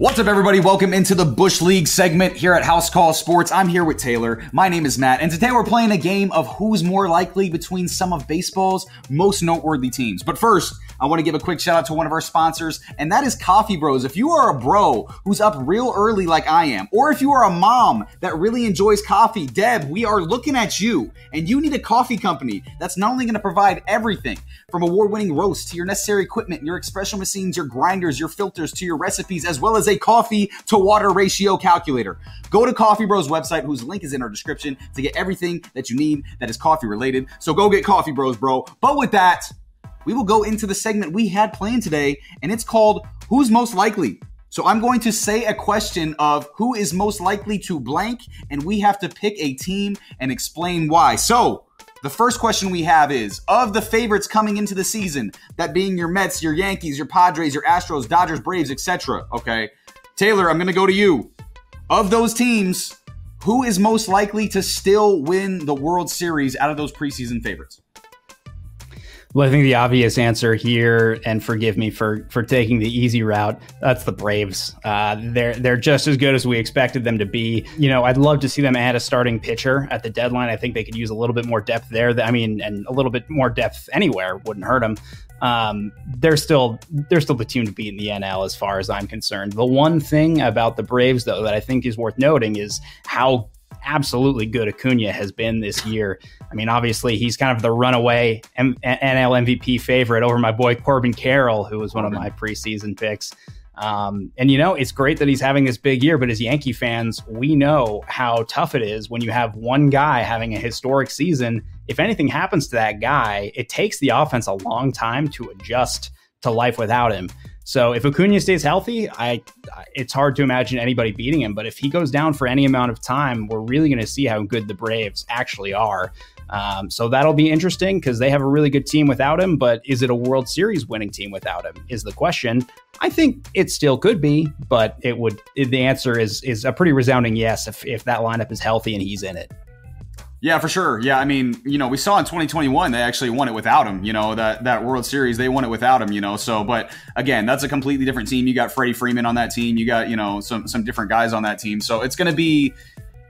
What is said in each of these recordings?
What's up, everybody? Welcome into the Bush League segment here at House Call Sports. I'm here with Taylor. My name is Matt, and today we're playing a game of who's more likely between some of baseball's most noteworthy teams. But first, I want to give a quick shout out to one of our sponsors, and that is Coffee Bros. If you are a bro who's up real early like I am, or if you are a mom that really enjoys coffee, Deb, we are looking at you, and you need a coffee company that's not only going to provide everything from award winning roasts to your necessary equipment, your espresso machines, your grinders, your filters, to your recipes, as well as a coffee to water ratio calculator. Go to Coffee Bros website, whose link is in our description, to get everything that you need that is coffee related. So go get Coffee Bros, bro. But with that, we will go into the segment we had planned today, and it's called Who's Most Likely? So I'm going to say a question of who is most likely to blank, and we have to pick a team and explain why. So, the first question we have is of the favorites coming into the season, that being your Mets, your Yankees, your Padres, your Astros, Dodgers, Braves, etc. Okay. Taylor, I'm going to go to you. Of those teams, who is most likely to still win the World Series out of those preseason favorites? Well, I think the obvious answer here, and forgive me for for taking the easy route, that's the Braves. Uh, they're they're just as good as we expected them to be. You know, I'd love to see them add a starting pitcher at the deadline. I think they could use a little bit more depth there. I mean, and a little bit more depth anywhere wouldn't hurt them. Um, they're still they're still the team to beat in the NL as far as I'm concerned. The one thing about the Braves, though, that I think is worth noting is how absolutely good Acuna has been this year. I mean, obviously, he's kind of the runaway M- NL MVP favorite over my boy Corbin Carroll, who was one of my preseason picks. Um, and you know, it's great that he's having this big year, but as Yankee fans, we know how tough it is when you have one guy having a historic season. If anything happens to that guy, it takes the offense a long time to adjust to life without him. So if Acuna stays healthy, I it's hard to imagine anybody beating him. But if he goes down for any amount of time, we're really going to see how good the Braves actually are. Um, so that'll be interesting because they have a really good team without him. But is it a World Series winning team without him? Is the question. I think it still could be, but it would. The answer is is a pretty resounding yes if if that lineup is healthy and he's in it. Yeah, for sure. Yeah, I mean, you know, we saw in 2021 they actually won it without him. You know, that that World Series they won it without him. You know, so but again, that's a completely different team. You got Freddie Freeman on that team. You got you know some some different guys on that team. So it's going to be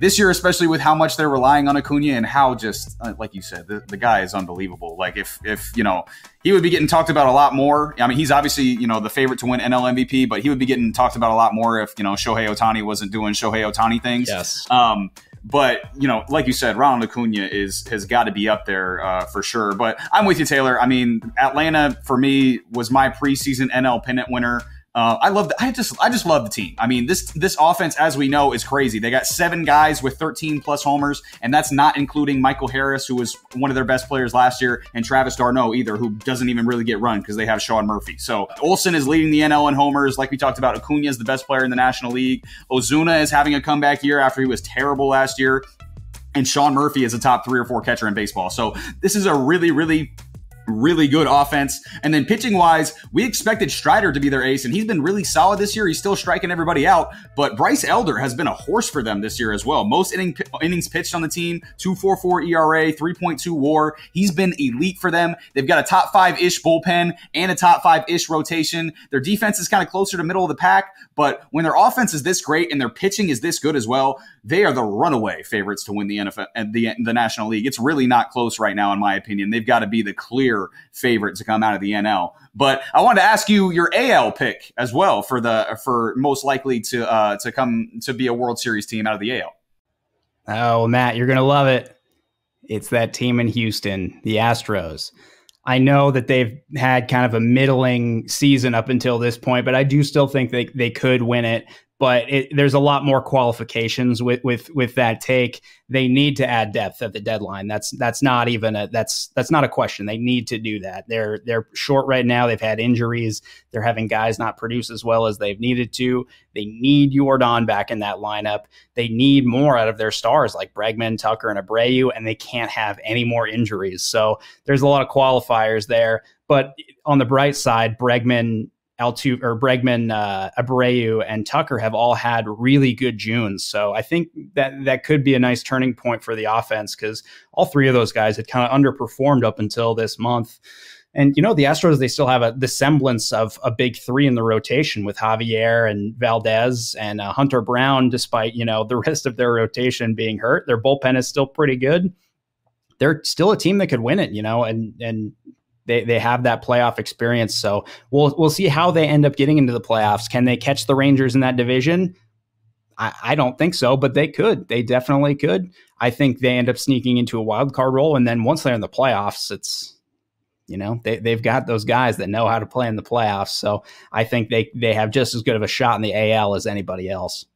this year, especially with how much they're relying on Acuna and how just uh, like you said, the, the guy is unbelievable. Like if if you know he would be getting talked about a lot more. I mean, he's obviously you know the favorite to win NL MVP, but he would be getting talked about a lot more if you know Shohei Ohtani wasn't doing Shohei Ohtani things. Yes. Um, but you know, like you said, Ronald Acuna is has got to be up there uh, for sure. But I'm with you, Taylor. I mean, Atlanta for me was my preseason NL pennant winner. Uh, I love. The, I just. I just love the team. I mean, this this offense, as we know, is crazy. They got seven guys with 13 plus homers, and that's not including Michael Harris, who was one of their best players last year, and Travis d'Arnaud either, who doesn't even really get run because they have Sean Murphy. So Olson is leading the NL in homers, like we talked about. Acuna is the best player in the National League. Ozuna is having a comeback year after he was terrible last year and Sean Murphy is a top three or four catcher in baseball. So this is a really, really really good offense. And then pitching wise, we expected Strider to be their ace, and he's been really solid this year. He's still striking everybody out, but Bryce Elder has been a horse for them this year as well. Most inning, innings pitched on the team, 244 ERA, 3.2 war. He's been elite for them. They've got a top five ish bullpen and a top five ish rotation. Their defense is kind of closer to middle of the pack, but when their offense is this great and their pitching is this good as well, they are the runaway favorites to win the NFL the, the National League. It's really not close right now, in my opinion. They've got to be the clear favorite to come out of the NL. But I wanted to ask you your AL pick as well for the for most likely to uh, to come to be a World Series team out of the AL. Oh, Matt, you're gonna love it. It's that team in Houston, the Astros. I know that they've had kind of a middling season up until this point, but I do still think they, they could win it but it, there's a lot more qualifications with with with that take. They need to add depth at the deadline. That's that's not even a that's that's not a question. They need to do that. They're they're short right now. They've had injuries. They're having guys not produce as well as they've needed to. They need Yordan back in that lineup. They need more out of their stars like Bregman, Tucker, and Abreu, and they can't have any more injuries. So there's a lot of qualifiers there. But on the bright side, Bregman Altu or Bregman, uh, Abreu, and Tucker have all had really good Junes. So I think that that could be a nice turning point for the offense because all three of those guys had kind of underperformed up until this month. And you know, the Astros they still have a the semblance of a big three in the rotation with Javier and Valdez and uh, Hunter Brown. Despite you know the rest of their rotation being hurt, their bullpen is still pretty good. They're still a team that could win it, you know, and and they they have that playoff experience. So we'll we'll see how they end up getting into the playoffs. Can they catch the Rangers in that division? I, I don't think so, but they could. They definitely could. I think they end up sneaking into a wild card role, and then once they're in the playoffs, it's you know they they've got those guys that know how to play in the playoffs. So I think they they have just as good of a shot in the AL as anybody else.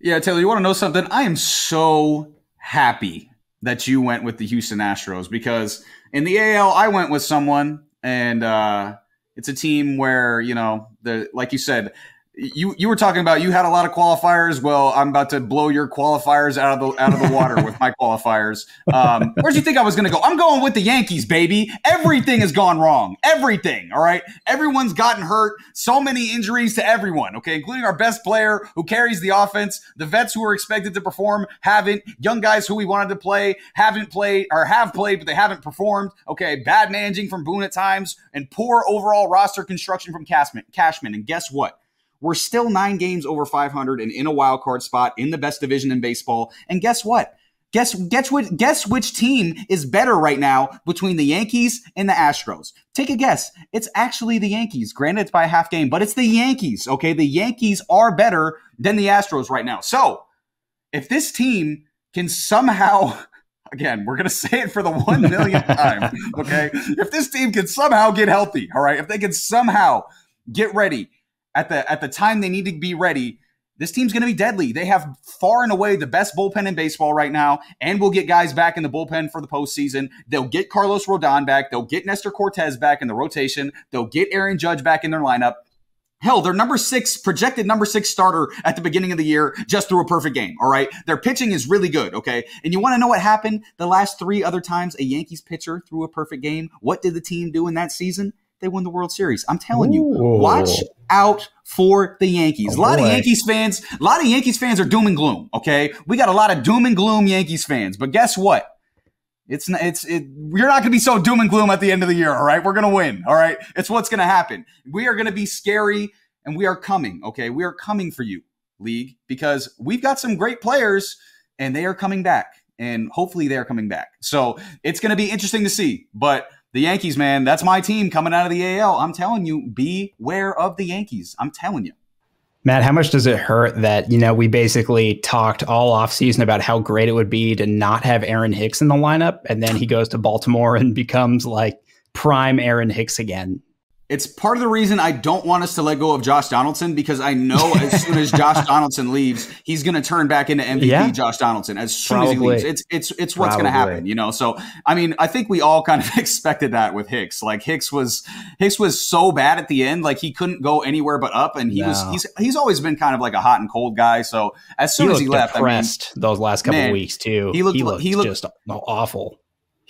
Yeah, Taylor, you want to know something? I am so happy that you went with the Houston Astros because in the AL I went with someone and uh, it's a team where you know the like you said you you were talking about you had a lot of qualifiers. Well, I'm about to blow your qualifiers out of the out of the water with my qualifiers. Um, where do you think I was going to go? I'm going with the Yankees, baby. Everything has gone wrong. Everything. All right. Everyone's gotten hurt. So many injuries to everyone. Okay, including our best player who carries the offense. The vets who are expected to perform haven't. Young guys who we wanted to play haven't played or have played, but they haven't performed. Okay, bad managing from Boone at times and poor overall roster construction from Cashman. Cashman. And guess what? We're still nine games over 500 and in a wild card spot in the best division in baseball. And guess what? Guess guess what? Guess which team is better right now between the Yankees and the Astros? Take a guess. It's actually the Yankees. Granted, it's by a half game, but it's the Yankees. Okay, the Yankees are better than the Astros right now. So, if this team can somehow again, we're going to say it for the one millionth time. Okay. If this team can somehow get healthy, all right, if they can somehow get ready at the at the time they need to be ready, this team's going to be deadly. They have far and away the best bullpen in baseball right now, and we'll get guys back in the bullpen for the postseason. They'll get Carlos Rodon back. They'll get Nestor Cortes back in the rotation. They'll get Aaron Judge back in their lineup. Hell, their number six, projected number six starter at the beginning of the year just threw a perfect game. All right. Their pitching is really good. Okay. And you want to know what happened the last three other times a Yankees pitcher threw a perfect game? What did the team do in that season? They won the World Series. I'm telling you, watch out for the Yankees. Oh, a lot boy. of Yankees fans, a lot of Yankees fans are doom and gloom. Okay, we got a lot of doom and gloom Yankees fans, but guess what? It's it's it, you're not going to be so doom and gloom at the end of the year. All right, we're going to win. All right, it's what's going to happen. We are going to be scary, and we are coming. Okay, we are coming for you, league, because we've got some great players, and they are coming back, and hopefully they are coming back. So it's going to be interesting to see, but the Yankees, man, that's my team coming out of the AL. I'm telling you, beware of the Yankees. I'm telling you. Matt, how much does it hurt that, you know, we basically talked all offseason about how great it would be to not have Aaron Hicks in the lineup and then he goes to Baltimore and becomes like prime Aaron Hicks again? It's part of the reason I don't want us to let go of Josh Donaldson because I know as soon as Josh Donaldson leaves, he's going to turn back into MVP yeah. Josh Donaldson as soon Probably. as he leaves. It's it's it's what's going to happen, you know. So I mean, I think we all kind of expected that with Hicks. Like Hicks was Hicks was so bad at the end, like he couldn't go anywhere but up, and he no. was he's he's always been kind of like a hot and cold guy. So as soon he as he left, I mean, those last couple man, weeks too. He looked he looked, he looked just awful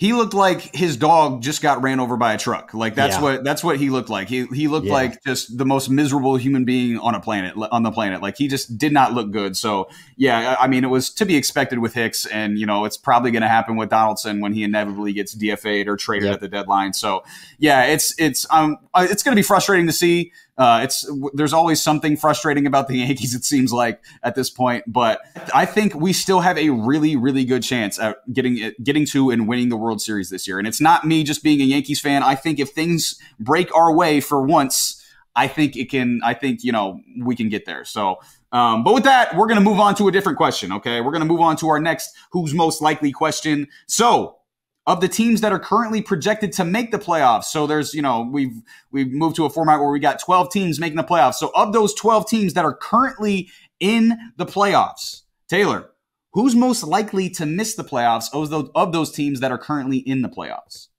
he looked like his dog just got ran over by a truck. Like that's yeah. what that's what he looked like. He he looked yeah. like just the most miserable human being on a planet on the planet. Like he just did not look good. So yeah, I mean it was to be expected with Hicks, and you know it's probably going to happen with Donaldson when he inevitably gets DFA'd or traded yep. at the deadline. So yeah, it's it's um uh, it's going to be frustrating to see. Uh, it's there's always something frustrating about the Yankees. It seems like at this point, but I think we still have a really, really good chance at getting getting to and winning the World Series this year. And it's not me just being a Yankees fan. I think if things break our way for once, I think it can. I think you know we can get there. So. Um, but with that, we're going to move on to a different question. Okay. We're going to move on to our next who's most likely question. So, of the teams that are currently projected to make the playoffs. So there's, you know, we've we've moved to a format where we got 12 teams making the playoffs. So of those 12 teams that are currently in the playoffs, Taylor, who's most likely to miss the playoffs of those, of those teams that are currently in the playoffs?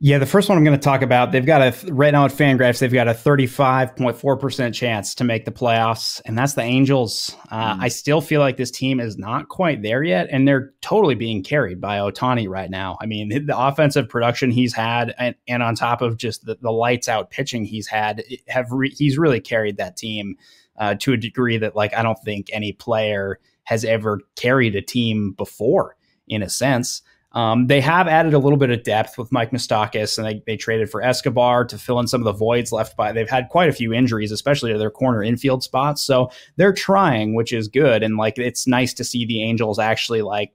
Yeah, the first one I'm going to talk about, they've got a right now at Fangraphs, they've got a 35.4% chance to make the playoffs, and that's the Angels. Uh, mm. I still feel like this team is not quite there yet, and they're totally being carried by Ohtani right now. I mean, the offensive production he's had, and, and on top of just the, the lights out pitching he's had, have re- he's really carried that team uh, to a degree that, like, I don't think any player has ever carried a team before, in a sense. Um, they have added a little bit of depth with Mike Moustakas, and they, they traded for Escobar to fill in some of the voids left by. They've had quite a few injuries, especially to their corner infield spots. So they're trying, which is good. And like it's nice to see the Angels actually like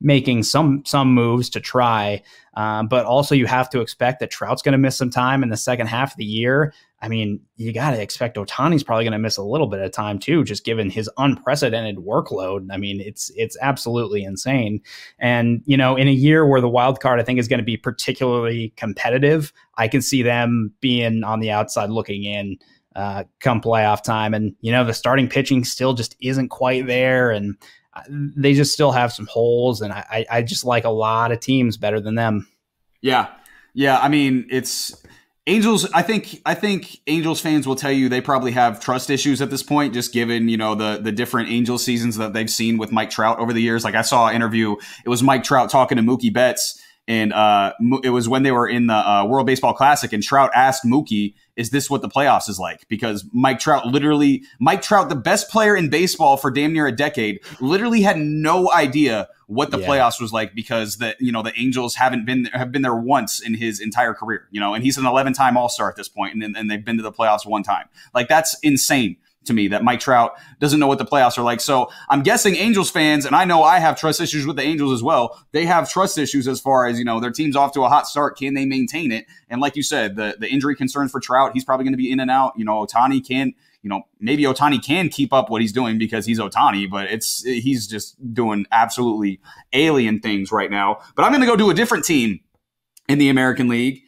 making some some moves to try. Um, but also, you have to expect that Trout's going to miss some time in the second half of the year. I mean, you got to expect Ohtani's probably going to miss a little bit of time too, just given his unprecedented workload. I mean, it's it's absolutely insane. And you know, in a year where the wild card I think is going to be particularly competitive, I can see them being on the outside looking in. Uh, come playoff time, and you know the starting pitching still just isn't quite there, and they just still have some holes, and I, I just like a lot of teams better than them. Yeah, yeah. I mean, it's Angels. I think I think Angels fans will tell you they probably have trust issues at this point, just given you know the the different Angels seasons that they've seen with Mike Trout over the years. Like I saw an interview, it was Mike Trout talking to Mookie Betts and uh, it was when they were in the uh, World Baseball Classic, and Trout asked Mookie, "Is this what the playoffs is like?" Because Mike Trout literally, Mike Trout, the best player in baseball for damn near a decade, literally had no idea what the yeah. playoffs was like because the you know the Angels haven't been there have been there once in his entire career, you know, and he's an 11 time All Star at this point, and, and they've been to the playoffs one time. Like that's insane to me that Mike Trout doesn't know what the playoffs are like. So I'm guessing Angels fans, and I know I have trust issues with the Angels as well. They have trust issues as far as, you know, their team's off to a hot start. Can they maintain it? And like you said, the, the injury concerns for Trout, he's probably going to be in and out. You know, Ohtani can't, you know, maybe Ohtani can keep up what he's doing because he's Ohtani, but it's, he's just doing absolutely alien things right now. But I'm going to go do a different team in the American League.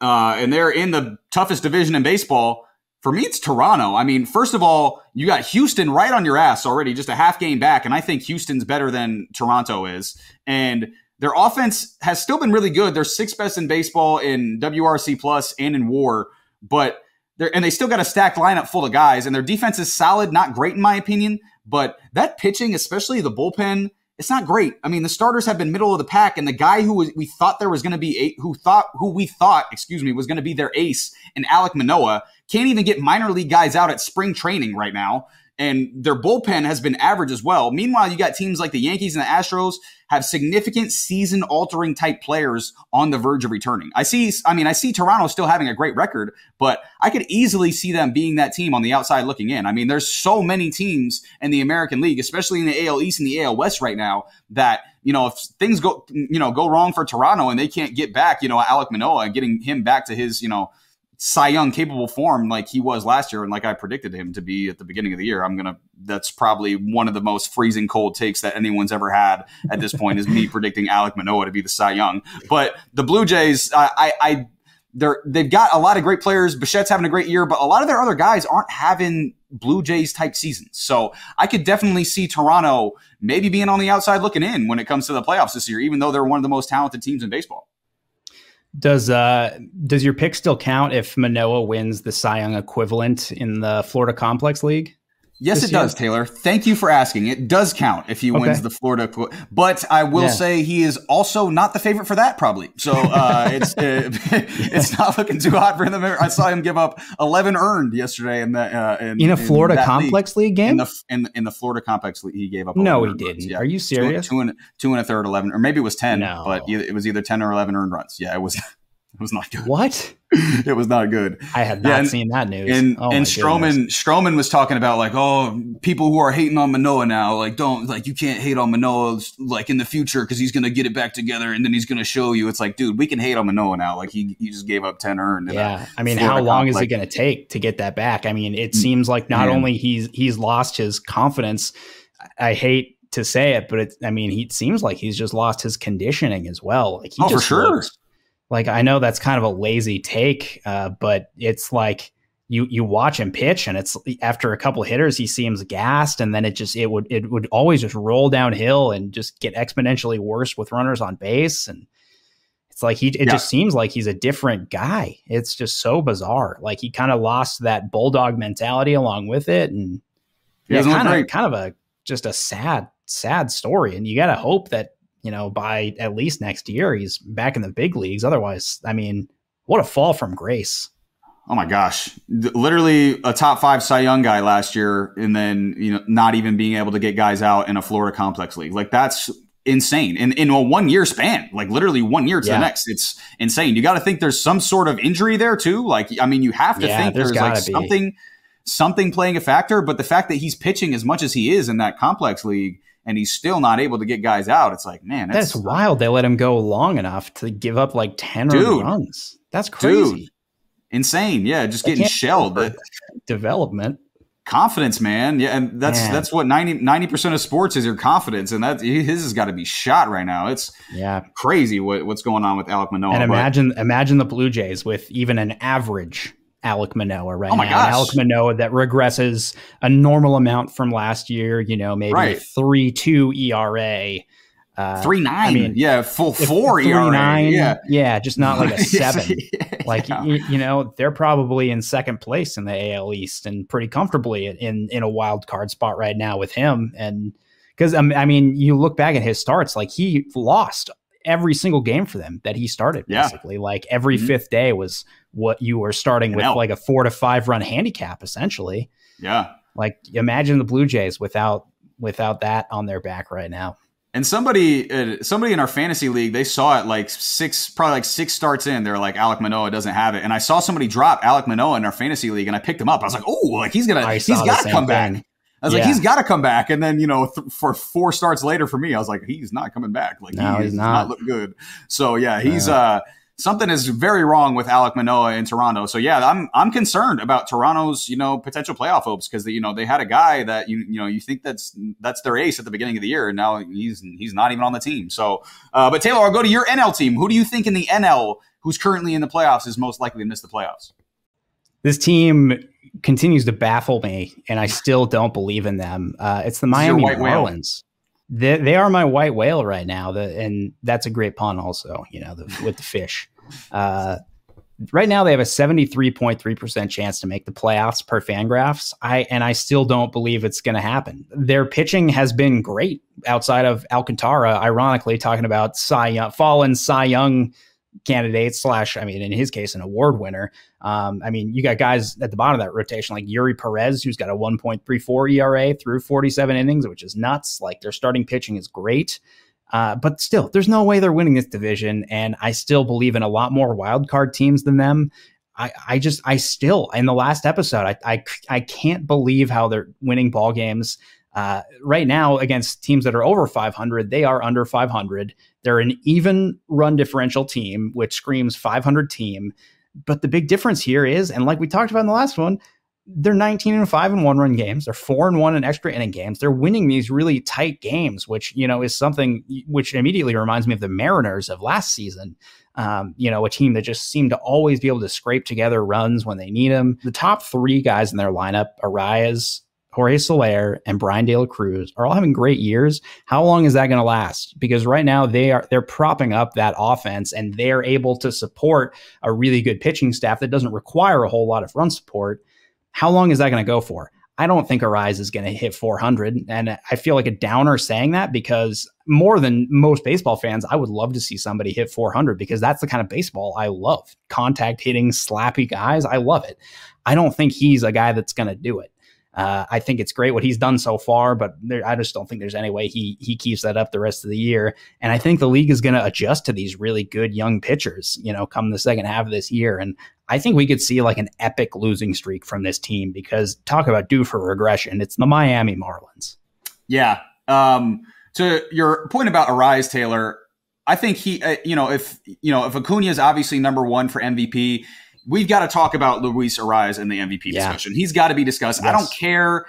Uh, and they're in the toughest division in baseball for me, it's Toronto. I mean, first of all, you got Houston right on your ass already, just a half game back. And I think Houston's better than Toronto is. And their offense has still been really good. They're sixth best in baseball in WRC plus and in war, but they're, and they still got a stacked lineup full of guys. And their defense is solid, not great in my opinion, but that pitching, especially the bullpen, it's not great. I mean, the starters have been middle of the pack, and the guy who was, we thought there was going to be a, who thought who we thought, excuse me, was going to be their ace, and Alek Manoah can't even get minor league guys out at spring training right now and their bullpen has been average as well. Meanwhile, you got teams like the Yankees and the Astros have significant season altering type players on the verge of returning. I see, I mean, I see Toronto still having a great record, but I could easily see them being that team on the outside looking in. I mean, there's so many teams in the American League, especially in the AL East and the AL West right now that, you know, if things go, you know, go wrong for Toronto and they can't get back, you know, Alek Manoah and getting him back to his, you know, Cy Young capable form like he was last year and like I predicted him to be at the beginning of the year. I'm gonna that's probably one of the most freezing cold takes that anyone's ever had at this point is me predicting Alek Manoah to be the Cy Young. But the Blue Jays, I, I, I they're they've got a lot of great players. Bichette's having a great year, but a lot of their other guys aren't having Blue Jays type seasons. So I could definitely see Toronto maybe being on the outside looking in when it comes to the playoffs this year, even though they're one of the most talented teams in baseball. Does uh does your pick still count if Manoah wins the Cy Young equivalent in the Florida Complex League? Yes, it year? does, Taylor. Thank you for asking. It does count if he okay. wins the Florida, but I will yeah. say he is also not the favorite for that, probably. So uh, it's uh, it's not looking too hot for him. I saw him give up eleven earned yesterday in the uh, in, in, a Florida in Complex League. League, game. In the in, in, the Florida Complex League, he gave up. No, he didn't. Yeah. Are you serious? Two, two, and two and a third, eleven, or maybe it was ten. No. but it was either ten or eleven earned runs. Yeah, it was. It was not good. What? it was not good. I had not yeah, and, seen that news. And oh and Stroman goodness. Stroman was talking about like, oh, people who are hating on Manoah now, like don't like you can't hate on Manoah like in the future because he's gonna get it back together and then he's gonna show you. It's like, dude, we can hate on Manoah now. Like he, he just gave up ten earned. Yeah, I mean, how long is like, it gonna take to get that back? I mean, it mm, seems like not man. only he's he's lost his confidence. I hate to say it, but it, I mean, he seems like he's just lost his conditioning as well. Like he oh, just for sure. Looks, like I know that's kind of a lazy take, uh, but it's like you you watch him pitch, and it's after a couple hitters he seems gassed, and then it just it would it would always just roll downhill and just get exponentially worse with runners on base, and it's like he it yeah. just seems like he's a different guy. It's just so bizarre. Like he kind of lost that bulldog mentality along with it, and yeah, kind of kind of a just a sad sad story. And you got to hope that you know, by at least next year, he's back in the big leagues. Otherwise, I mean, what a fall from grace. Oh my gosh. Literally a top five Cy Young guy last year, and then, you know, not even being able to get guys out in a Florida complex league. Like that's insane in, in a one year span, like literally one year to yeah. the next. It's insane. You got to think there's some sort of injury there too. Like, I mean, you have to yeah, think there's, there's like be. something, something playing a factor, but the fact that he's pitching as much as he is in that complex league and he's still not able to get guys out, it's like, man, that's, that's wild. They let him go long enough to give up like 10 dude, runs. That's crazy. Dude, insane. Yeah. Just getting shelled. Development confidence, man. Yeah, and that's man. that's what 90 percent of sports is your confidence, and that his has got to be shot right now. It's yeah crazy what, what's going on with Alek Manoah. And imagine but, imagine the Blue Jays with even an average Alek Manoah right oh my now. Gosh. Alek Manoah that regresses a normal amount from last year. You know, maybe right. three two ERA. Uh, three nine, I mean, yeah, full four three ERA, nine, yeah, yeah, just not like a seven. yeah, like you, you, know, they're probably in second place in the AL East and pretty comfortably in in a wild card spot right now with him. And because um, I mean, you look back at his starts, like he lost every single game for them that he started. Basically, like every mm-hmm. fifth day was what you were starting with, like a four to five run handicap, essentially. Yeah, like imagine the Blue Jays without without that on their back right now. And somebody, uh, somebody in our fantasy league, they saw it like six, probably like six starts in. They're like, alek Manoah doesn't have it, and I saw somebody drop alek Manoah in our fantasy league, and I picked him up. I was like, oh, like he's gonna, he's got to come thing. back. I was yeah. like, he's got to come back. And then, you know, th- for four starts later for me, I was like, he's not coming back. Like, no, he he's not. not look good. So, yeah, he's, uh, something is very wrong with Alek Manoah in Toronto. So yeah, I'm I'm concerned about Toronto's you know potential playoff hopes because you know they had a guy that you you know you think that's that's their ace at the beginning of the year and now he's he's not even on the team. So, uh, but Taylor, I'll go to your NL team. Who do you think in the NL who's currently in the playoffs is most likely to miss the playoffs? This team continues to baffle me, and I still don't believe in them. Uh, it's the Miami Marlins. They, they are my white whale right now, the, and that's a great pun. Also, you know, the, with the fish. Uh, right now, they have a seventy three point three percent chance to make the playoffs per Fangraphs. I and I still don't believe it's going to happen. Their pitching has been great outside of Alcantara. Ironically, talking about Cy Young, fallen Cy Young candidate slash I mean in his case an award winner. Um, I mean you got guys at the bottom of that rotation like Eury Perez who's got a 1.34 ERA through 47 innings, which is nuts. Like their starting pitching is great. Uh, but still, there's no way they're winning this division, and I still believe in a lot more wild card teams than them. I, I just, I still, in the last episode, I, I, I can't believe how they're winning ball games. Uh, right now, against teams that are over 500, they are under 500. They're an even run differential team, which screams 500 team. But the big difference here is, and like we talked about in the last one, they're 19 and 5 in one run games. They're 4 and 1 in extra inning games. They're winning these really tight games, which, you know, is something which immediately reminds me of the Mariners of last season. Um, you know, a team that just seemed to always be able to scrape together runs when they need them. The top three guys in their lineup, Arraez, Jorge Soler and Bryan De La Cruz are all having great years. How long is that going to last? Because right now they are they're propping up that offense and they're able to support a really good pitching staff that doesn't require a whole lot of run support. How long is that going to go for? I don't think Arraez is going to hit 400. And I feel like a downer saying that because more than most baseball fans, I would love to see somebody hit 400 because that's the kind of baseball I love. Contact hitting, slappy guys. I love it. I don't think he's a guy that's going to do it. Uh, I think it's great what he's done so far, but there, I just don't think there's any way he he keeps that up the rest of the year. And I think the league is going to adjust to these really good young pitchers, you know, come the second half of this year. And I think we could see like an epic losing streak from this team because talk about due for regression. It's the Miami Marlins. Yeah. Um, to your point about Arraez Taylor, I think he, uh, you know, if you know if Acuna is obviously number one for MVP we've got to talk about Luis Arraez in the MVP yeah. discussion. He's got to be discussed. Yes. I don't care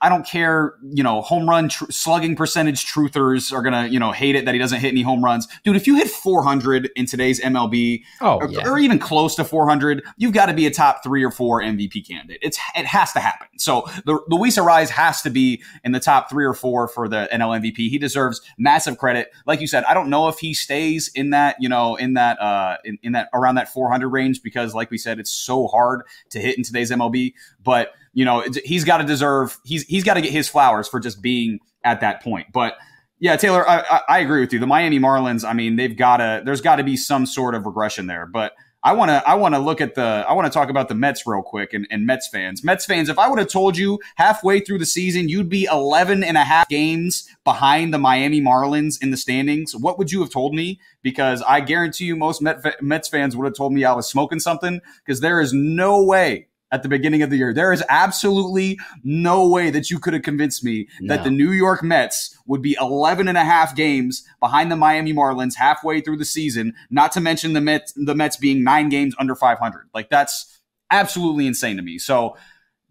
I don't care, you know, home run tr- slugging percentage truthers are gonna, you know, hate it that he doesn't hit any home runs, dude. If you hit 400 in today's MLB, oh, or, yeah. or even close to 400, you've got to be a top three or four MVP candidate. It's it has to happen. So the Luis Arraez has to be in the top three or four for the NL MVP. He deserves massive credit. Like you said, I don't know if he stays in that, you know, in that, uh, in, in that around that 400 range because, like we said, it's so hard to hit in today's MLB, but you know, he's got to deserve he's he's got to get his flowers for just being at that point. But yeah, Taylor, I, I, I agree with you. The Miami Marlins, I mean, they've got to there's got to be some sort of regression there. But I want to I want to look at the I want to talk about the Mets real quick and, and Mets fans. Mets fans, if I would have told you halfway through the season you'd be 11 and a half games behind the Miami Marlins in the standings, what would you have told me? Because I guarantee you most Met, Mets fans would have told me I was smoking something because there is no way at the beginning of the year. There is absolutely no way that you could have convinced me no. that the New York Mets would be 11 and a half games behind the Miami Marlins halfway through the season, not to mention the Mets, the Mets being nine games under 500. Like that's absolutely insane to me. So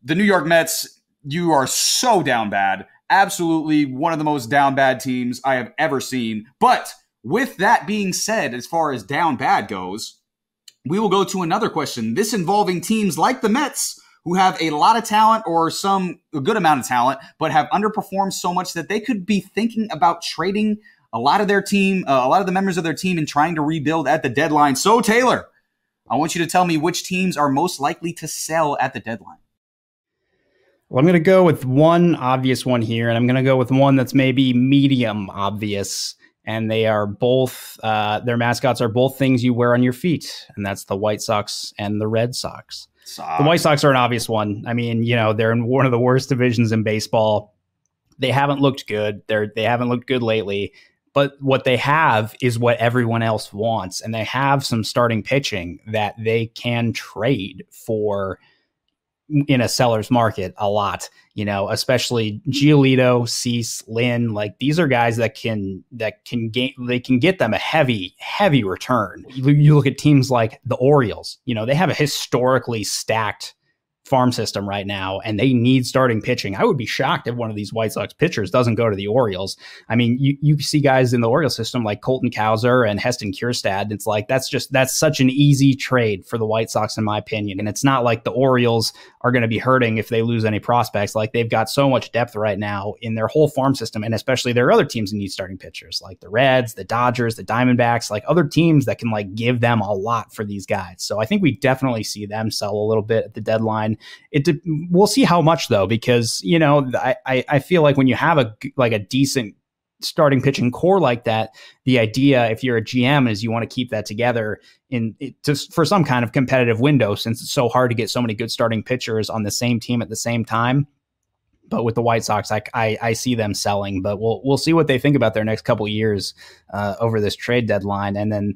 the New York Mets, you are so down bad. Absolutely one of the most down bad teams I have ever seen. But with that being said, as far as down bad goes, we will go to another question. This involving teams like the Mets, who have a lot of talent or some a good amount of talent, but have underperformed so much that they could be thinking about trading a lot of their team, uh, a lot of the members of their team, and trying to rebuild at the deadline. So, Taylor, I want you to tell me which teams are most likely to sell at the deadline. Well, I'm going to go with one obvious one here, and I'm going to go with one that's maybe medium obvious and they are both uh, their mascots are both things you wear on your feet, and that's the White Sox and the Red Sox. Sox. The White Sox are an obvious one. I mean, you know, they're in one of the worst divisions in baseball. They haven't looked good. They're they haven't looked good lately. But what they have is what everyone else wants, and they have some starting pitching that they can trade for in a seller's market a lot, you know, especially Giolito, Cease, Lynn, like these are guys that can that can gain they can get them a heavy, heavy return. You, you look at teams like the Orioles, you know, they have a historically stacked farm system right now and they need starting pitching. I would be shocked if one of these White Sox pitchers doesn't go to the Orioles. I mean, you, you see guys in the Orioles system like Colton Cowser and Heston Kjerstad. It's like that's just that's such an easy trade for the White Sox, in my opinion. And it's not like the Orioles are going to be hurting if they lose any prospects. Like they've got so much depth right now in their whole farm system, and especially there are other teams that need starting pitchers, like the Reds, the Dodgers, the Diamondbacks, like other teams that can like give them a lot for these guys. So I think we definitely see them sell a little bit at the deadline. It we'll see how much though, because you know I I feel like when you have a like a decent starting pitching core like that, the idea, if you're a GM, is you want to keep that together in just for some kind of competitive window, since it's so hard to get so many good starting pitchers on the same team at the same time. But with the White Sox, I, I, I see them selling, but we'll we'll see what they think about their next couple years uh, over this trade deadline, and then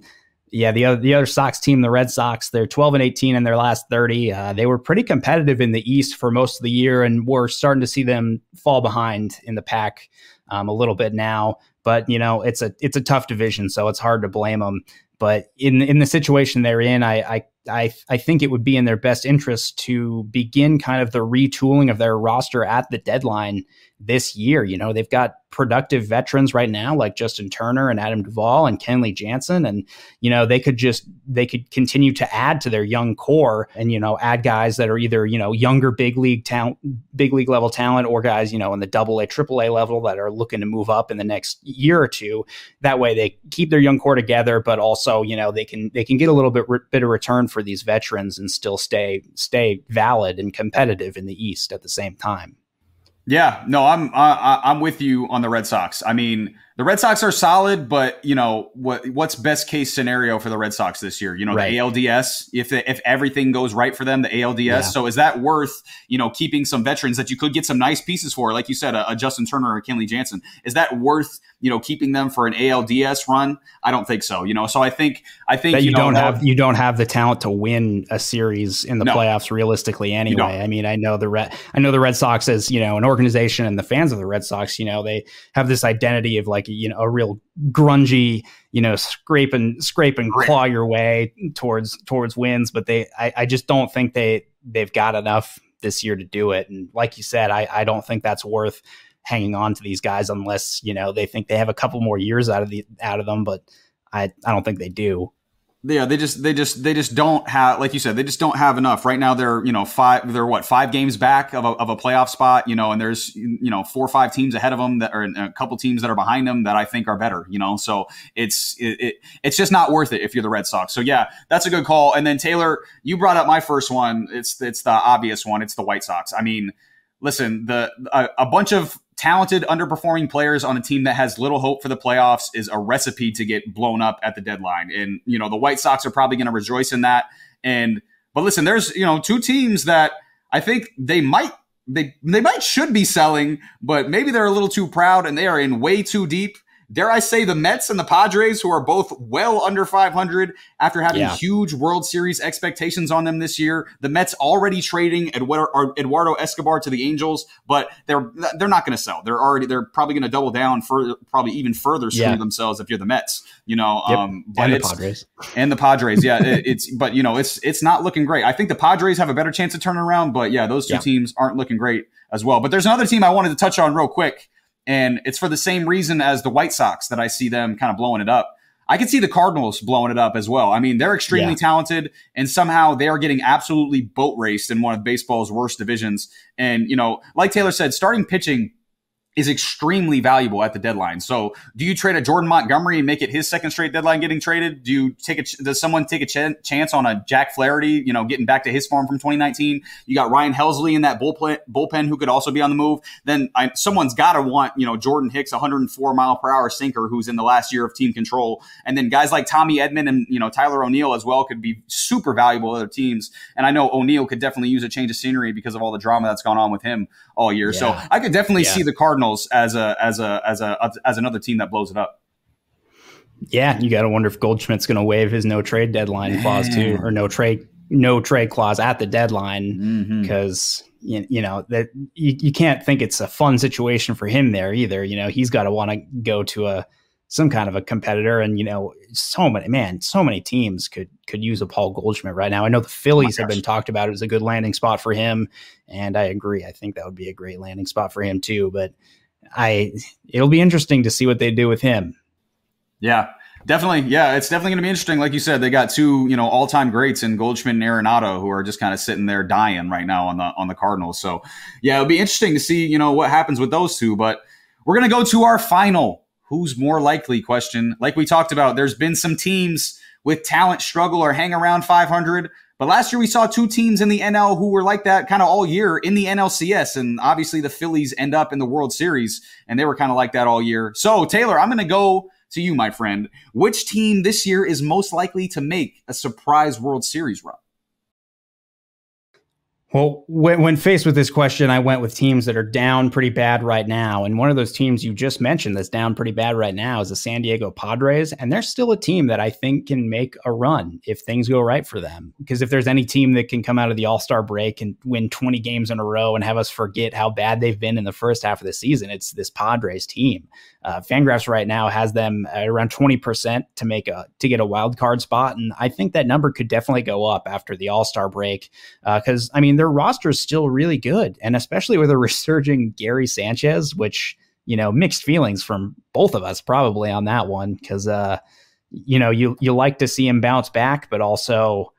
yeah, the other the other Sox team, the Red Sox, they're 12 and 18 in their last 30. Uh, they were pretty competitive in the East for most of the year, and we're starting to see them fall behind in the pack um, a little bit now. But you know, it's a it's a tough division, so it's hard to blame them. But in in the situation they're in, I, I I I think it would be in their best interest to begin kind of the retooling of their roster at the deadline this year. You know, they've got productive veterans right now like Justin Turner and Adam Duvall and Kenley Jansen. And, you know, they could just, they could continue to add to their young core and, you know, add guys that are either, you know, younger big league talent, big league level talent or guys, you know, in the double A, triple A level that are looking to move up in the next year or two. That way they keep their young core together, but also, you know, they can, they can get a little bit, bit of return for these veterans and still stay, stay valid and competitive in the East at the same time. Yeah, no, I'm I, I'm with you on the Red Sox. I mean, the Red Sox are solid, but you know what? What's best case scenario for the Red Sox this year? You know, right. the ALDS. If if everything goes right for them, the ALDS. Yeah. So is that worth you know keeping some veterans that you could get some nice pieces for, like you said, a, a Justin Turner or a Kenley Jansen? Is that worth you know keeping them for an ALDS run? I don't think so. You know, so I think I think you, you know, don't have you don't have the talent to win a series in the no, playoffs realistically. Anyway, I mean, I know the Red I know the Red Sox as you know an organization and the fans of the Red Sox. You know, they have this identity of like you know a real grungy you know scrape and scrape and claw your way towards towards wins but they I, I just don't think they they've got enough this year to do it. And like you said I, I don't think that's worth hanging on to these guys unless you know they think they have a couple more years out of the out of them but I, I don't think they do yeah, they just they just they just don't have like you said they just don't have enough right now. They're you know five they're what five games back of a, of a playoff spot. You know, and there's you know four or five teams ahead of them that are a couple teams that are behind them that I think are better. You know, so it's it, it it's just not worth it if you're the Red Sox. So yeah, that's a good call. And then Taylor, you brought up my first one. It's it's the obvious one. It's the White Sox. I mean, listen, the a, a bunch of talented, underperforming players on a team that has little hope for the playoffs is a recipe to get blown up at the deadline. And, you know, the White Sox are probably going to rejoice in that. And, but listen, there's, you know, two teams that I think they might they they might should be selling, but maybe they're a little too proud and they are in way too deep dare I say, the Mets and the Padres, who are both well under 500 after having yeah. huge World Series expectations on them this year. The Mets already trading Eduardo Escobar to the Angels, but they're they're not going to sell. They're already they're probably going to double down for probably even further screw yeah. themselves if you're the Mets. You know, yep. um, and the Padres and the Padres. Yeah, it, it's but you know it's it's not looking great. I think the Padres have a better chance of turning around, but yeah, those two yeah. teams aren't looking great as well. But there's another team I wanted to touch on real quick and it's for the same reason as the White Sox that I see them kind of blowing it up. I can see the Cardinals blowing it up as well. I mean, they're extremely yeah. talented, and somehow they are getting absolutely boat raced in one of baseball's worst divisions. And, you know, like Taylor said, starting pitching is extremely valuable at the deadline. So, do you trade a Jordan Montgomery and make it his second straight deadline getting traded? Do you take a does someone take a ch- chance on a Jack Flaherty, you know, getting back to his form from 2019? You got Ryan Helsley in that bullpen, bullpen who could also be on the move. Then I, someone's got to want, you know, Jordan Hicks 104 mile per hour sinker who's in the last year of team control. And then guys like Tommy Edman and, you know, Tyler O'Neill as well could be super valuable to other teams. And I know O'Neill could definitely use a change of scenery because of all the drama that's gone on with him all year. Yeah. So, I could definitely yeah. see the Cardinals as a as a as a as another team that blows it up. Yeah, you got to wonder if Goldschmidt's going to waive his no trade deadline Man. clause too, or no trade no trade clause at the deadline because mm-hmm. you, you know that you, you can't think it's a fun situation for him there either. You know, he's got to want to go to a some kind of a competitor. And you know, so many man, so many teams could could use a Paul Goldschmidt right now. I know the oh Phillies oh have been talked about as a good landing spot for him, and I agree. I think that would be a great landing spot for him too. But I it'll be interesting to see what they do with him. Yeah, definitely. Yeah, it's definitely going to be interesting. Like you said, they got two, you know, all time greats in Goldschmidt and Arenado who are just kind of sitting there dying right now on the on the Cardinals. So yeah, it'll be interesting to see, you know, what happens with those two. But we're going to go to our final who's more likely question. Like we talked about, there's been some teams with talent struggle or hang around 500. But last year we saw two teams in the NL who were like that kind of all year in the NLCS. And obviously the Phillies end up in the World Series and they were kind of like that all year. So Taylor, I'm going to go to you, my friend. Which team this year is most likely to make a surprise World Series run? Well, when, when, faced with this question, I went with teams that are down pretty bad right now. And one of those teams you just mentioned that's down pretty bad right now is the San Diego Padres. And they're still a team that I think can make a run if things go right for them. Because if there's any team that can come out of the All Star break and win 20 games in a row and have us forget how bad they've been in the first half of the season, it's this Padres team. Uh, Fangraphs right now has them around 20% to make a to get a wild card spot, and I think that number could definitely go up after the All Star break. Because uh, I mean, their roster is still really good, and especially with a resurging Gary Sanchez, which you know, mixed feelings from both of us probably on that one because uh, you know you you like to see him bounce back, but also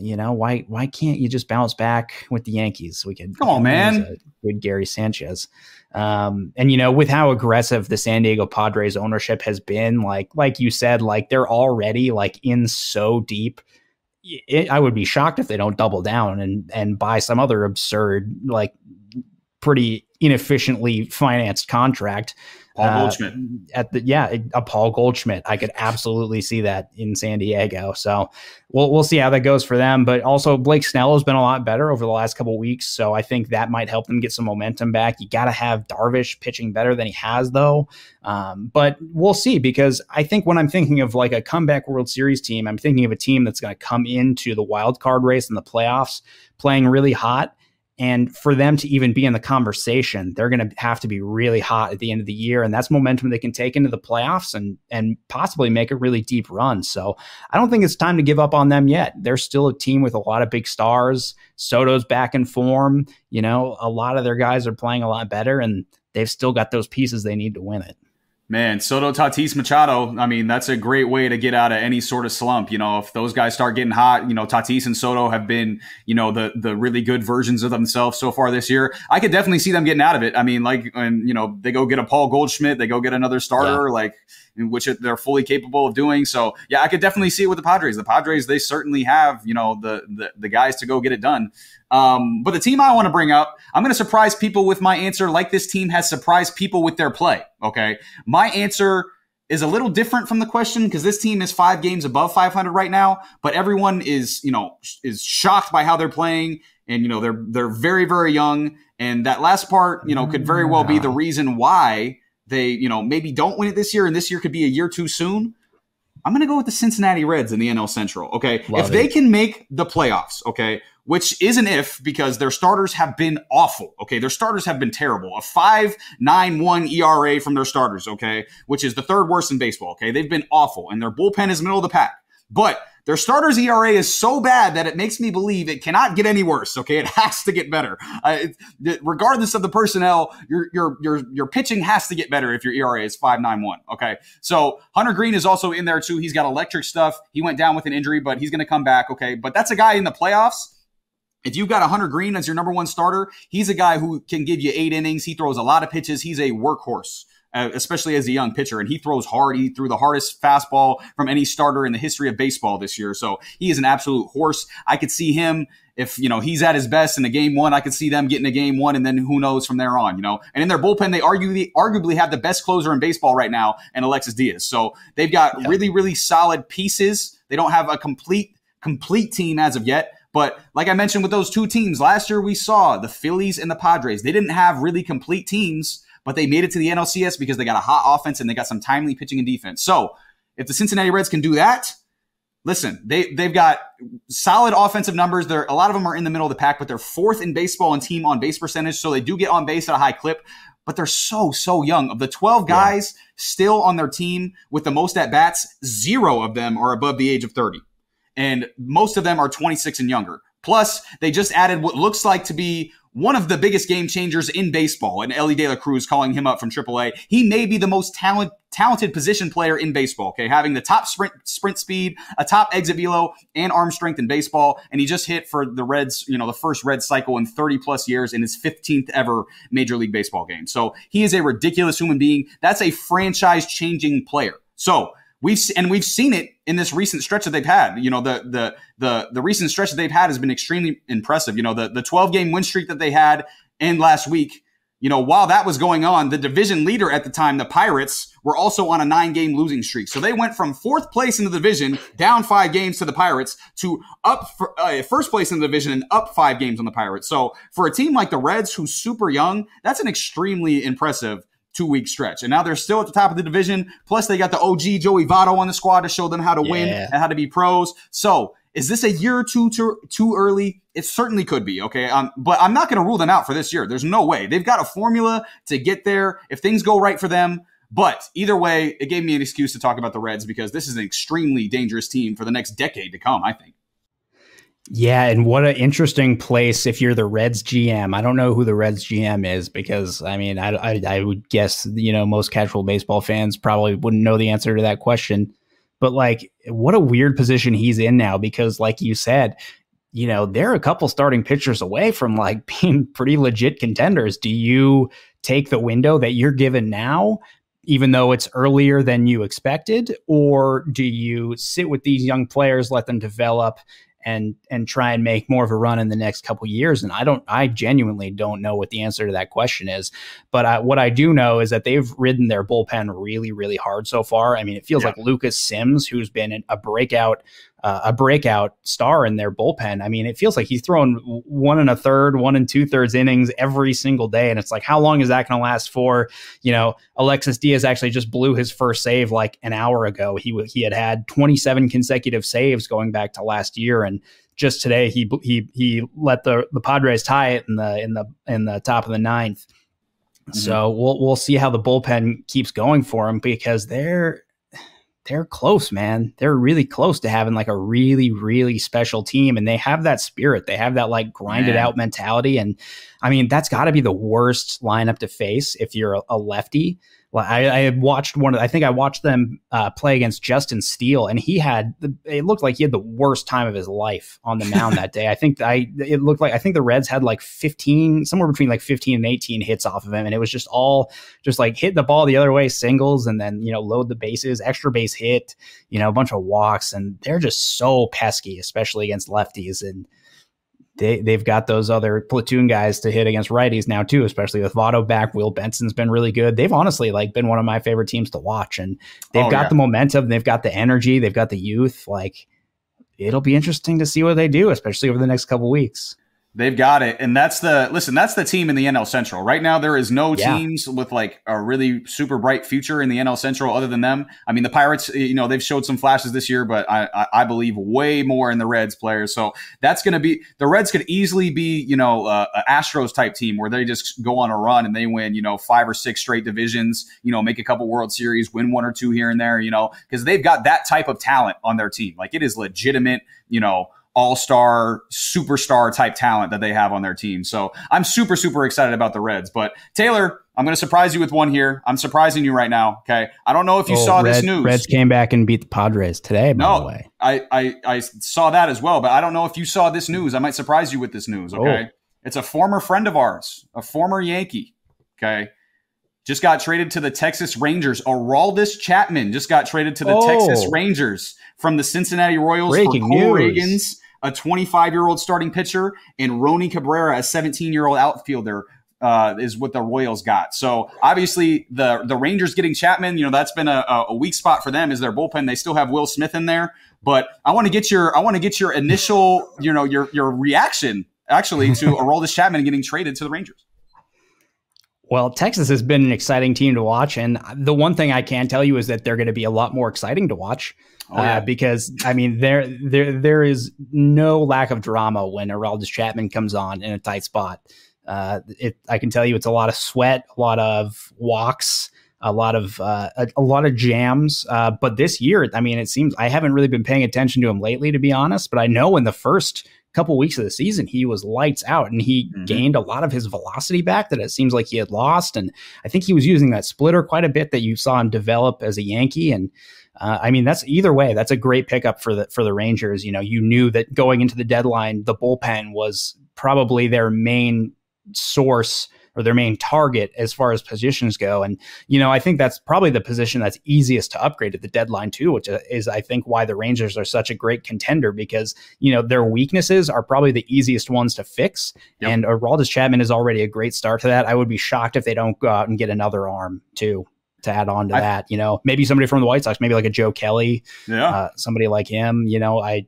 you know why why can't you just bounce back with the Yankees? We could come on, man. Good Gary Sanchez. Um, and you know, with how aggressive the San Diego Padres ownership has been, like like you said, like they're already like in so deep. It, I would be shocked if they don't double down and and buy some other absurd, like pretty inefficiently financed contract Paul uh, Goldschmidt. At the yeah, a Paul Goldschmidt. I could absolutely see that in San Diego. So we'll we'll see how that goes for them. But also Blake Snell has been a lot better over the last couple weeks. So I think that might help them get some momentum back. You got to have Darvish pitching better than he has though. Um, but we'll see because I think when I'm thinking of like a comeback World Series team, I'm thinking of a team that's going to come into the wild card race in the playoffs playing really hot and for them to even be in the conversation, they're going to have to be really hot at the end of the year. And that's momentum they can take into the playoffs and, and possibly make a really deep run. So I don't think it's time to give up on them yet. They're still a team with a lot of big stars. Soto's back in form. You know, a lot of their guys are playing a lot better and they've still got those pieces they need to win it. Man, Soto, Tatis, Machado. I mean, that's a great way to get out of any sort of slump. You know, if those guys start getting hot, you know, Tatis and Soto have been, you know, the the really good versions of themselves so far this year. I could definitely see them getting out of it. I mean, like, and you know, they go get a Paul Goldschmidt, they go get another starter, yeah. like, which they're fully capable of doing. So, yeah, I could definitely see it with the Padres. The Padres, they certainly have, you know, the the, the guys to go get it done. Um, but the team I want to bring up, I'm going to surprise people with my answer, like this team has surprised people with their play. Okay, my answer is a little different from the question because this team is five games above 500 right now, but everyone is, you know, is shocked by how they're playing, and you know they're they're very very young, and that last part, you know, could very well be the reason why they, you know, maybe don't win it this year, and this year could be a year too soon. I'm going to go with the Cincinnati Reds in the NL Central. Okay. Love if it. they can make the playoffs, okay, which is an if because their starters have been awful. Okay. Their starters have been terrible. A 5.91 ERA from their starters. Okay. Which is the third worst in baseball. Okay. They've been awful and their bullpen is middle of the pack. But their starters ERA is so bad that it makes me believe it cannot get any worse. Okay, it has to get better. Uh, it, regardless of the personnel, your your your your pitching has to get better if your ERA is five nine one. Okay, so Hunter Greene is also in there too. He's got electric stuff. He went down with an injury, but he's going to come back. Okay, but that's a guy in the playoffs. If you've got a Hunter Greene as your number one starter, he's a guy who can give you eight innings. He throws a lot of pitches. He's a workhorse uh, especially as a young pitcher. And he throws hard. He threw the hardest fastball from any starter in the history of baseball this year. So he is an absolute horse. I could see him if you know he's at his best in a game one, I could see them getting a game one, and then who knows from there on. You know, and in their bullpen, they arguably arguably have the best closer in baseball right now, and Alexis Diaz. So they've got yeah. really really solid pieces. They don't have a complete complete team as of yet. But like I mentioned with those two teams, last year we saw the Phillies and the Padres. They didn't have really complete teams but they made it to the NLCS because they got a hot offense and they got some timely pitching and defense. So if the Cincinnati Reds can do that, listen, they they've got solid offensive numbers. They're a lot of them are in the middle of the pack, but they're fourth in baseball and team on base percentage, so they do get on base at a high clip. But they're so so young. Of the twelve guys yeah. still on their team with the most at bats, zero of them are above the age of thirty, and most of them are twenty six and younger. Plus, they just added what looks like to be one of the biggest game changers in baseball, and Elly De La Cruz calling him up from AAA. He may be the most talent, talented position player in baseball. Okay, having the top sprint sprint speed, a top exit velo, and arm strength in baseball, and he just hit for the Reds. You know, the first Red cycle in 30 plus years in his 15th ever Major League Baseball game. So he is a ridiculous human being. That's a franchise changing player. So We've and we've seen it in this recent stretch that they've had. You know, the the the the recent stretch that they've had has been extremely impressive. You know, the the 12 game win streak that they had in last week. You know, while that was going on, the division leader at the time, the Pirates, were also on a nine game losing streak. So they went from fourth place in the division, down five games to the Pirates, to up for, uh, first place in the division and up five games on the Pirates. So for a team like the Reds, who's super young, that's an extremely impressive two week stretch. And now they're still at the top of the division. Plus, they got the OG Joey Votto on the squad to show them how to yeah. win and how to be pros. So, is this a year or two too, too early? It certainly could be, okay? Um, but I'm not going to rule them out for this year. There's no way. They've got a formula to get there if things go right for them. But either way, it gave me an excuse to talk about the Reds because this is an extremely dangerous team for the next decade to come, I think. Yeah, and what an interesting place if you're the Reds GM. I don't know who the Reds GM is because I mean, I, I, I would guess you know most casual baseball fans probably wouldn't know the answer to that question. But like, what a weird position he's in now because, like you said, you know they're a couple starting pitchers away from like being pretty legit contenders. Do you take the window that you're given now? even though it's earlier than you expected? Or do you sit with these young players, let them develop, and and try and make more of a run in the next couple years. And i don't i genuinely don't know what the answer to that question is. But I, what i do know is that they've ridden their bullpen really really hard so far. I mean it feels yeah. like lucas sims who's been a breakout uh, a breakout star in their bullpen. I mean, it feels like he's throwing one and a third, one and two thirds innings every single day. And it's like, how long is that going to last for? You know, Alexis Diaz actually just blew his first save like an hour ago. He, he had had 27 consecutive saves going back to last year. And just today, he, he, he let the, the Padres tie it in the, in the, in the top of the ninth. Mm-hmm. So we'll, we'll see how the bullpen keeps going for him because they're, they're close, man. They're really close to having like a really, really special team. And they have that spirit. They have that like grinded man. out mentality. And I mean, that's got to be the worst lineup to face if you're a, a lefty. I, I watched one. Of, I think I watched them uh, play against Justin Steele, and he had. The, it looked like he had the worst time of his life on the mound that day. I think I. It looked like I think the Reds had like fifteen, somewhere between like fifteen and eighteen hits off of him, and it was just all just like hit the ball the other way, singles, and then you know load the bases, extra base hit, you know, a bunch of walks, and they're just so pesky, especially against lefties, and they they've got those other platoon guys to hit against righties now too, especially with Votto back. Will Benson's been really good. They've honestly like been one of my favorite teams to watch, and they've oh, got yeah. the momentum, they've got the energy, they've got the youth. Like it'll be interesting to see what they do, especially over the next couple weeks. They've got it. And that's the listen, that's the team in the NL Central. Right now there is no yeah. teams with like a really super bright future in the NL Central other than them. I mean, the Pirates, you know, they've showed some flashes this year, but I I, I believe way more in the Reds players. So that's going to be the Reds could easily be, you know, uh, Astros type team where they just go on a run and they win, you know, five or six straight divisions, you know, make a couple World Series, win one or two here and there, you know, because they've got that type of talent on their team. Like it is legitimate, you know, all star, superstar type talent that they have on their team. So I'm super, super excited about the Reds. But Taylor, I'm going to surprise you with one here. I'm surprising you right now. Okay. I don't know if you oh, saw Red, this news. Reds came back and beat the Padres today, by no, the way. I, I, I saw that as well, but I don't know if you saw this news. I might surprise you with this news. Okay. Oh. It's a former friend of ours, a former Yankee. Okay just got traded to the Texas Rangers. Aroldis Chapman just got traded to the oh. Texas Rangers from the Cincinnati Royals Breaking for Cole Ragans a 25 year old starting pitcher, and Roni Cabrera, a 17 year old outfielder. Uh, is what the Royals got. So obviously the the Rangers getting Chapman, you know, that's been a, a weak spot for them is their bullpen. They still have Will Smith in there, but I want to get your I want to get your initial, you know, your your reaction actually to Aroldis Chapman getting traded to the Rangers. Well, Texas has been an exciting team to watch, and the one thing I can tell you is that they're going to be a lot more exciting to watch. Oh, uh, yeah. uh, because I mean there there there is no lack of drama when Aroldis Chapman comes on in a tight spot. Uh, it, I can tell you it's a lot of sweat, a lot of walks, a lot of uh, a, a, lot of jams. Uh, but this year, I mean, it seems I haven't really been paying attention to him lately, to be honest. But I know in the first couple weeks of the season, he was lights out and he mm-hmm. gained a lot of his velocity back that it seems like he had lost. And I think he was using that splitter quite a bit that you saw him develop as a Yankee. And uh, I mean, that's either way. That's a great pickup for the for the Rangers. You know, you knew that going into the deadline, the bullpen was probably their main source or their main target as far as positions go. And you know, I think that's probably the position that's easiest to upgrade at the deadline too, which is I think why the Rangers are such a great contender because you know their weaknesses are probably the easiest ones to fix. Yep. And Aroldis Chapman is already a great start to that. I would be shocked if they don't go out and get another arm too to add on to I, that. You know, maybe somebody from the White Sox, maybe like a Joe Kelly, yeah, uh, somebody like him. You know, I.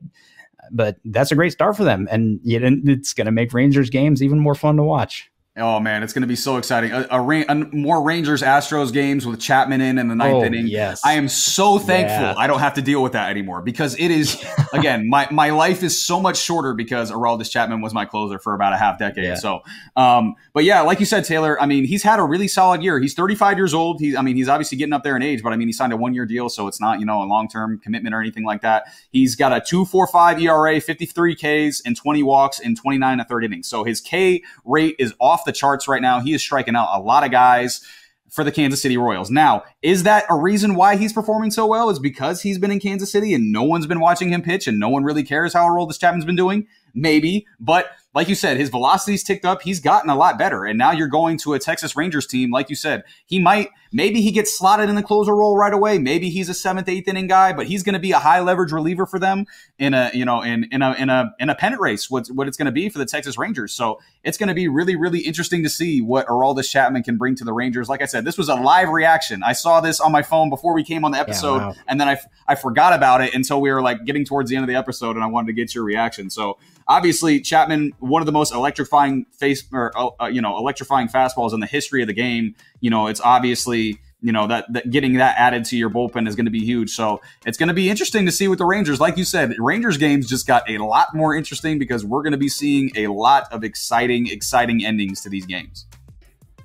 But that's a great start for them, and it's going to make Rangers games even more fun to watch. Oh man, it's going to be so exciting! A, a, a, more Rangers Astros games with Chapman in in the ninth oh, inning. Yes, I am so thankful yeah. I don't have to deal with that anymore because it is again my my life is so much shorter because Aroldis Chapman was my closer for about a half decade. Yeah. So, um, but yeah, like you said, Taylor. I mean, he's had a really solid year. He's 35 years old. He, I mean, he's obviously getting up there in age, but I mean, he signed a one year deal, so it's not you know a long term commitment or anything like that. He's got a 2.45 ERA, 53 Ks, and 20 walks in 29 to third innings. So his K rate is off the charts right now. He is striking out a lot of guys for the Kansas City Royals. Now, is that a reason why he's performing so well? Is because he's been in Kansas City and no one's been watching him pitch and no one really cares how Aroldis Chapman's been doing? Maybe, but like you said, his velocity's ticked up. He's gotten a lot better. And now you're going to a Texas Rangers team. Like you said, he might, maybe he gets slotted in the closer role right away. Maybe he's a seventh, eighth inning guy, but he's going to be a high leverage reliever for them in a, you know, in, in a, in a, in a pennant race, what, what it's going to be for the Texas Rangers. So it's going to be really, really interesting to see what Aroldis Chapman can bring to the Rangers. Like I said, this was a live reaction. I saw this on my phone before we came on the episode yeah, wow. and then I, I forgot about it until we were like getting towards the end of the episode and I wanted to get your reaction. So obviously Chapman, one of the most electrifying face or uh, you know electrifying fastballs in the history of the game. You know, it's obviously you know that, that getting that added to your bullpen is going to be huge. So it's going to be interesting to see with the Rangers. Like you said, Rangers games just got a lot more interesting because we're going to be seeing a lot of exciting, exciting endings to these games.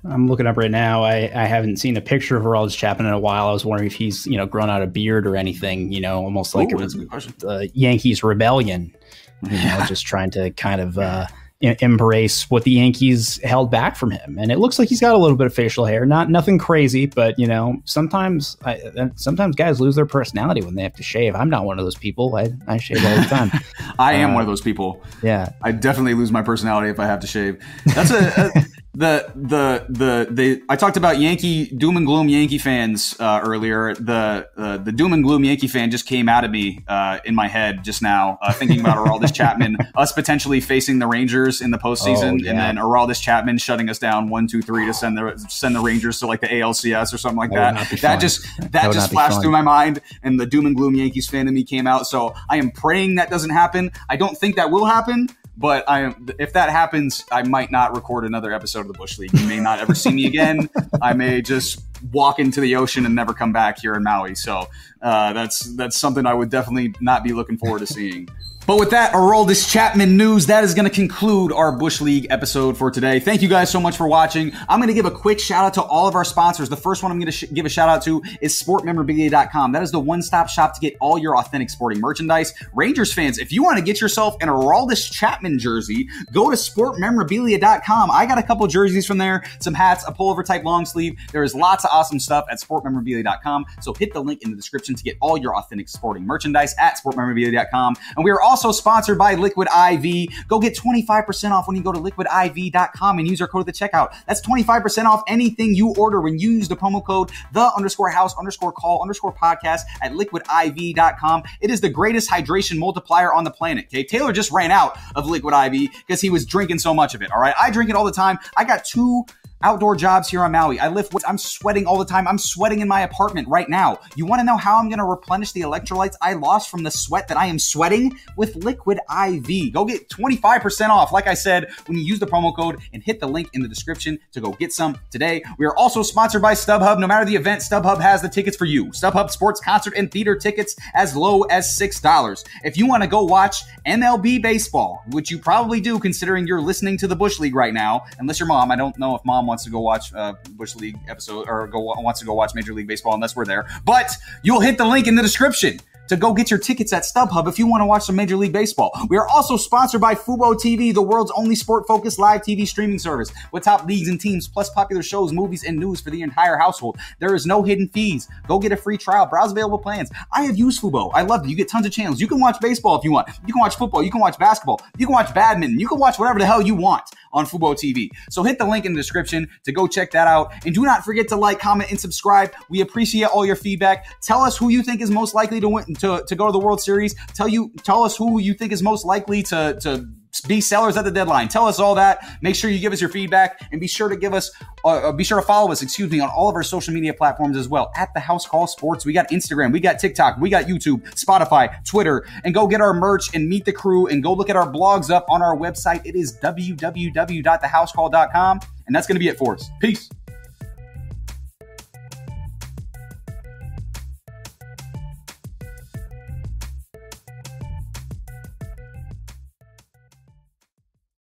I'm looking up right now. I, I haven't seen a picture of Aroldis Chapman in a while. I was wondering if he's you know grown out a beard or anything. You know, almost like Ooh, the Yankees rebellion you know, just trying to kind of uh, embrace what the Yankees held back from him. And it looks like he's got a little bit of facial hair, not nothing crazy, but you know, sometimes I, sometimes guys lose their personality when they have to shave. I'm not one of those people. I, I shave all the time. I am uh, one of those people. Yeah, I definitely lose my personality if I have to shave. That's a, a the the the the I talked about Yankee doom and gloom Yankee fans uh, earlier. The uh, the doom and gloom Yankee fan just came out of me uh, in my head just now, uh, thinking about Aroldis Chapman, us potentially facing the Rangers in the postseason, oh, yeah. and then Aroldis Chapman shutting us down one two three to send the send the Rangers to like the ALCS or something like that. That, that just that, that just flashed through my mind, and the doom and gloom Yankees fan in me came out. So I am praying that doesn't happen. I don't think that will happen. But I, if that happens, I might not record another episode of the Bush League. You may not ever see me again. I may just walk into the ocean and never come back here in Maui. So uh, that's that's something I would definitely not be looking forward to seeing. But with that Aroldis Chapman news, that is going to conclude our Bush League episode for today. Thank you guys so much for watching. I'm going to give a quick shout out to all of our sponsors. The first one I'm going to sh- give a shout out to is sportmemorabilia.com. That is the one stop shop to get all your authentic sporting merchandise. Rangers fans, if you want to get yourself an Aroldis Chapman jersey, go to sportmemorabilia.com. I got a couple jerseys from there, some hats, a pullover type long sleeve. There is lots of awesome stuff at sportmemorabilia.com. So hit the link in the description to get all your authentic sporting merchandise at sportmemorabilia.com. And we are also also sponsored by Liquid IV. Go get 25% off when you go to liquidiv.com and use our code at the checkout. That's 25% off anything you order when you use the promo code the underscore house underscore call underscore podcast at liquidiv.com. It is the greatest hydration multiplier on the planet. Okay. Taylor just ran out of Liquid IV because he was drinking so much of it. All right. I drink it all the time. I got two outdoor jobs here on Maui. I lift weights. I'm sweating all the time. I'm sweating in my apartment right now. You want to know how I'm going to replenish the electrolytes I lost from the sweat that I am sweating? With Liquid IV. Go get 25% off, like I said, when you use the promo code and hit the link in the description to go get some today. We are also sponsored by StubHub. No matter the event, StubHub has the tickets for you. StubHub sports concert and theater tickets as low as $6. If you want to go watch MLB baseball, which you probably do considering you're listening to the Bush League right now, unless your mom, I don't know if mom wants to go watch uh, Bush League episode or go wants to go watch Major League Baseball unless we're there. But you'll hit the link in the description to go get your tickets at StubHub if you want to watch some Major League Baseball. We are also sponsored by Fubo TV, the world's only sport-focused live TV streaming service with top leagues and teams, plus popular shows, movies, and news for the entire household. There is no hidden fees. Go get a free trial. Browse available plans. I have used Fubo. I love it. You get tons of channels. You can watch baseball if you want. You can watch football. You can watch basketball. You can watch badminton. You can watch whatever the hell you want on Fubo TV. So hit the link in the description to go check that out. And do not forget to like, comment, and subscribe. We appreciate all your feedback. Tell us who you think is most likely to win to, to go to the World Series. Tell you tell us who you think is most likely to to be sellers at the deadline. Tell us all that. Make sure you give us your feedback and be sure to give us, uh, uh, be sure to follow us, excuse me, on all of our social media platforms as well. At the House Call Sports, we got Instagram, we got TikTok, we got YouTube, Spotify, Twitter, and go get our merch and meet the crew and go look at our blogs up on our website. It is www.thehousecall.com. And that's going to be it for us. Peace.